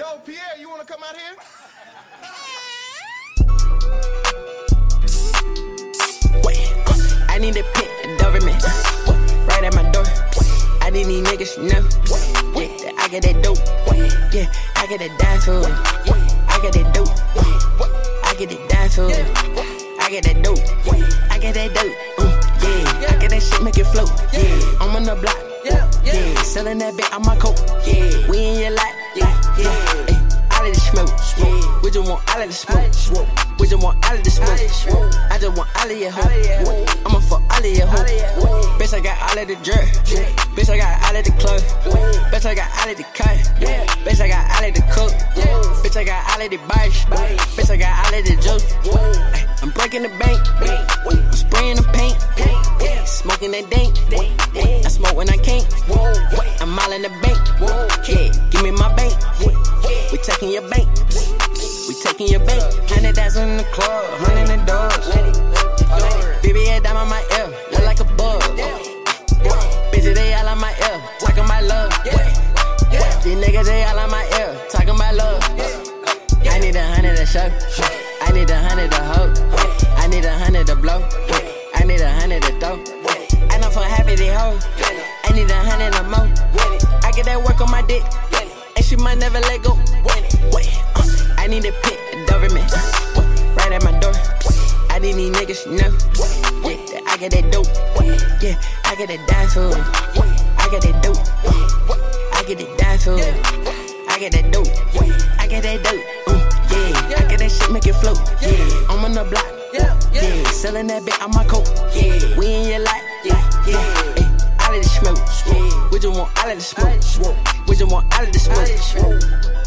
Yo, Pi'erre, you wanna come out here? Wait, I need a pit, a government. Right at my door. I need these niggas to know. Yeah, I got that dope. Yeah, I got that die for. I got that dope. I get it die for. I got that dope. I got that dope. Mm, yeah, I got that shit make it float. Yeah, I'm on the block. Yeah, selling that bit on my coat. Yeah, all of the smoke. We just want all of the smoke. I just want all of your hoe. I'ma fuck all of your hoe. Bitch, I got all of the jerk. Bitch, I got all of the club. Bitch, I got all of the cut. Bitch, I got all of the cook. Bitch, I got all of the bites. Bitch, I got all of the juice. I'm breaking the bank. I'm spraying the paint. Smoking that dank. I smoke when I can't. I'm all in the bank. Yeah, give me my bank. We taking your bank. We taking your bank. Hundred thousand in the club, hundred in the doors. Baby, head down on my ear, look like a bug. Bitch, they all on my ear, talking my love. These niggas, they all on my ear, talking my love. I need a hundred to show. I need a hundred to hold. I need a hundred to blow. I need a hundred to throw. I know for happy they hoe. I need a hundred or more. I get that work on my dick, and she might never let go. Wait, I need a pit, a government, right at my door. I didn't need niggas know. Yeah, I got that dope. Yeah, I got that die for. I got that dope. I get it die for. I got that dope. I got that dope. Yeah, I got that shit make it float. Yeah, I'm on the block. Yeah, selling that bit on my coat. Yeah, we in your lot. Yeah, yeah. All of the smoke. Yeah. We just want all of the smoke. We just want all of the smoke.